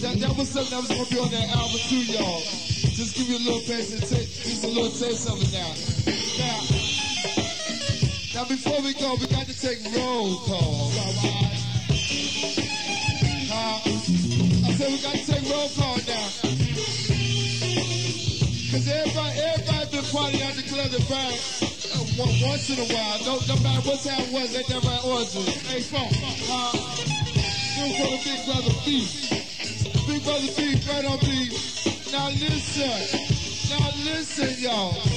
Stuff's gonna be on that album too, y'all. Just give you a little taste just a little taste of it now. Now, now before we go, we got to take roll call. Uh, I said we got to take roll call now. Cause everybody, everybody been partying out the club the uh, once in a while. No, no matter what time it was, they never had origin. Hey, phone. Uh, do for the big brother. Brother beef right on beef. Now listen. Now listen, y'all.